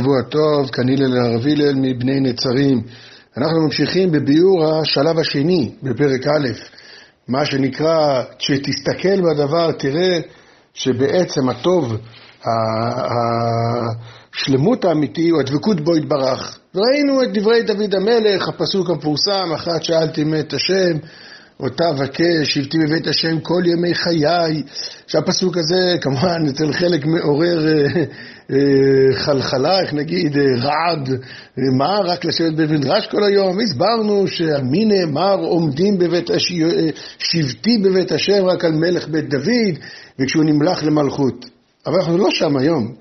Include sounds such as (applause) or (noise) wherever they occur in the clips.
שבוע טוב, כאן הלל הרב הלל מבני נצרים. אנחנו ממשיכים בביאור השלב השני בפרק א', מה שנקרא, כשתסתכל בדבר תראה שבעצם הטוב, השלמות האמיתי הוא הדבקות בו יתברך. ראינו את דברי דוד המלך, הפסוק המפורסם, אחת שאלתי מת השם, אותה אבקש, שבתי בבית השם כל ימי חיי, שהפסוק הזה כמובן אצל חלק מעורר אה, חלחלה, איך נגיד, אה, רעד, מה רק לשבת בבית מדרש כל היום? הסברנו שעל מי נאמר עומדים בבית, הש... שבתי בבית השם רק על מלך בית דוד, וכשהוא נמלך למלכות. אבל אנחנו לא שם היום.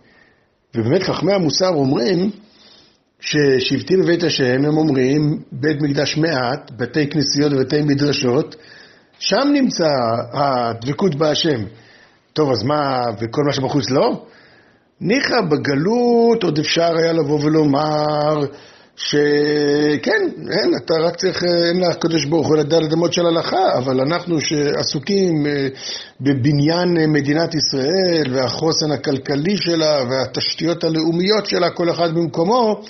ובאמת חכמי המוסר אומרים, ששבטים בבית השם, הם אומרים, בית מקדש מעט, בתי כנסיות ובתי מדרשות, שם נמצא הדבקות בהשם. טוב, אז מה, וכל מה שבחוץ לא? ניחא, בגלות עוד אפשר היה לבוא ולומר שכן, אין, אתה רק צריך, אין לקדוש ברוך הוא לדעת אדמות של הלכה, אבל אנחנו שעסוקים אה, בבניין מדינת ישראל והחוסן הכלכלי שלה והתשתיות הלאומיות שלה, כל אחד במקומו,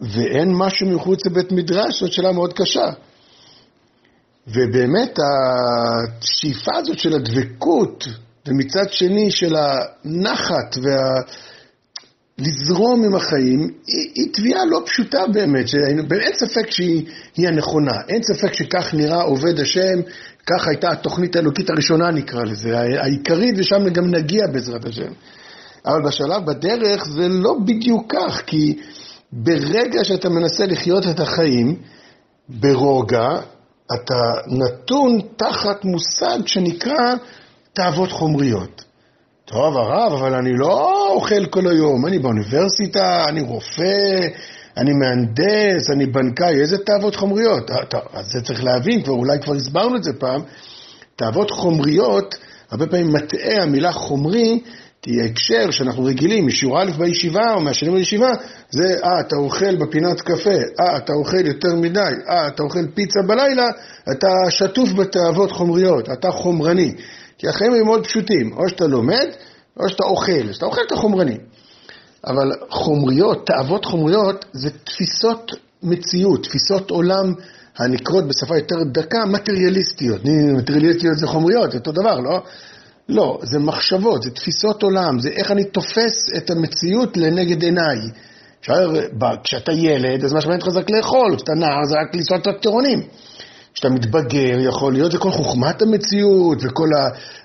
ואין משהו מחוץ לבית מדרש, זאת שאלה מאוד קשה. ובאמת השאיפה הזאת של הדבקות, ומצד שני של הנחת וה... לזרום עם החיים, היא, היא תביעה לא פשוטה באמת, שאין ספק שהיא הנכונה, אין ספק שכך נראה עובד השם, כך הייתה התוכנית האלוקית הראשונה נקרא לזה, העיקרית, ושם גם נגיע בעזרת השם. אבל בשלב בדרך זה לא בדיוק כך, כי ברגע שאתה מנסה לחיות את החיים ברוגע, אתה נתון תחת מושג שנקרא תאוות חומריות. טוב, הרב, אבל אני לא אוכל כל היום, אני באוניברסיטה, אני רופא, אני מהנדס, אני בנקאי, איזה תאוות חומריות? אה, טוב, אז זה צריך להבין, כבר, אולי כבר הסברנו את זה פעם. תאוות חומריות, הרבה פעמים מטעה המילה חומרי, תהיה הקשר שאנחנו רגילים משיעור א' בישיבה או מהשנים בישיבה, זה, אה, אתה אוכל בפינת קפה, אה, אתה אוכל יותר מדי, אה, אתה אוכל פיצה בלילה, אתה שטוף בתאוות חומריות, אתה חומרני. כי החיים הם מאוד פשוטים, או שאתה לומד, או שאתה אוכל. כשאתה אוכל אתה חומרני. אבל חומריות, תאוות חומריות, זה תפיסות מציאות, תפיסות עולם הנקראות בשפה יותר דקה, מטריאליסטיות. מטריאליסטיות זה חומריות, זה אותו דבר, לא? לא, זה מחשבות, זה תפיסות עולם, זה איך אני תופס את המציאות לנגד עיניי. כשאתה ילד, אז מה שמעניין אותך זה רק לאכול, כשאתה נער זה רק לנסוע את הטירונים. כשאתה מתבגר, יכול להיות, זה כל חוכמת המציאות, וכל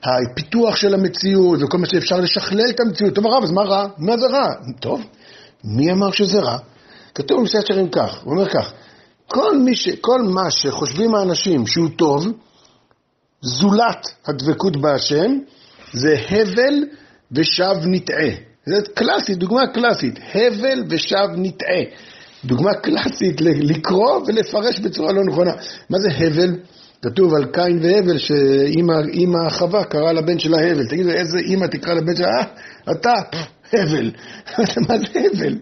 הפיתוח של המציאות, וכל מה שאפשר לשכלל את המציאות. טוב הרב, אז מה רע? מה זה רע? טוב, מי אמר שזה רע? כתוב במסעד שרים כך, הוא אומר כך, כל, ש, כל מה שחושבים האנשים שהוא טוב, זולת הדבקות בהשם, זה הבל ושב נטעה. זה קלאסי, דוגמה קלאסית, הבל ושב נטעה. דוגמה קלאסית לקרוא ולפרש בצורה לא נכונה. מה זה הבל? כתוב על קין והבל שאימא חווה קראה לבן שלה הבל. תגידו, איזה אימא תקרא לבן שלה? אה, אתה, הבל. (laughs) מה זה הבל?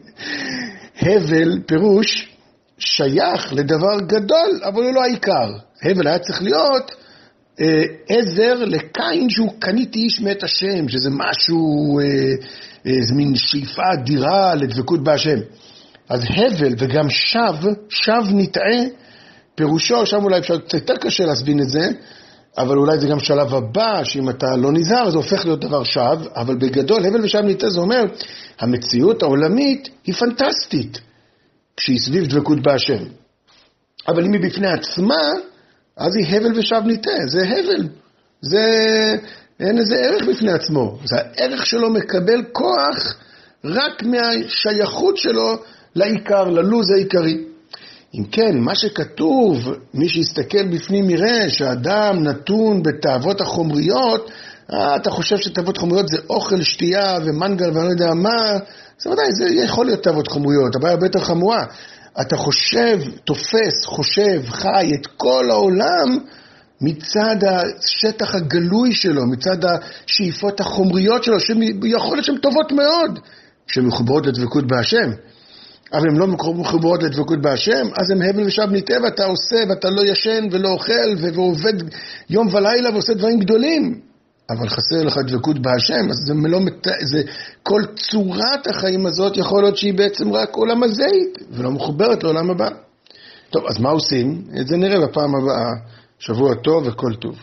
הבל פירוש שייך לדבר גדול, אבל הוא לא העיקר. הבל היה צריך להיות אה, עזר לקין שהוא קניתי איש מאת השם, שזה משהו, אה, איזה מין שאיפה אדירה לדבקות בהשם. אז הבל וגם שב, שב נטעה, פירושו, שם אולי אפשר קצת יותר קשה להסבין את זה, אבל אולי זה גם שלב הבא, שאם אתה לא נזהר זה הופך להיות דבר שב, אבל בגדול הבל ושב נטעה זה אומר, המציאות העולמית היא פנטסטית, כשהיא סביב דבקות בהשם. אבל אם היא בפני עצמה, אז היא הבל ושב נטעה, זה הבל. זה, אין איזה ערך בפני עצמו. זה הערך שלו מקבל כוח רק מהשייכות שלו לעיקר, ללוז העיקרי. אם כן, מה שכתוב, מי שיסתכל בפנים יראה שהאדם נתון בתאוות החומריות, אה, אתה חושב שתאוות חומריות זה אוכל, שתייה ומנגל ואני לא יודע מה, זה ודאי, זה יכול להיות תאוות חומריות, הבעיה הרבה יותר חמורה. אתה חושב, תופס, חושב, חי את כל העולם מצד השטח הגלוי שלו, מצד השאיפות החומריות שלו, שיכול להיות שהן טובות מאוד, שהן מחוברות לדבקות בהשם. אבל הן לא מחוברות לדבקות בהשם, אז הם הבל ושב נטעה ואתה עושה ואתה לא ישן ולא אוכל ועובד יום ולילה ועושה דברים גדולים. אבל חסר לך דבקות בהשם, אז זה לא, זה, כל צורת החיים הזאת יכול להיות שהיא בעצם רק עולם הזית, ולא מחוברת לעולם הבא. טוב, אז מה עושים? את זה נראה בפעם הבאה. שבוע טוב וכל טוב.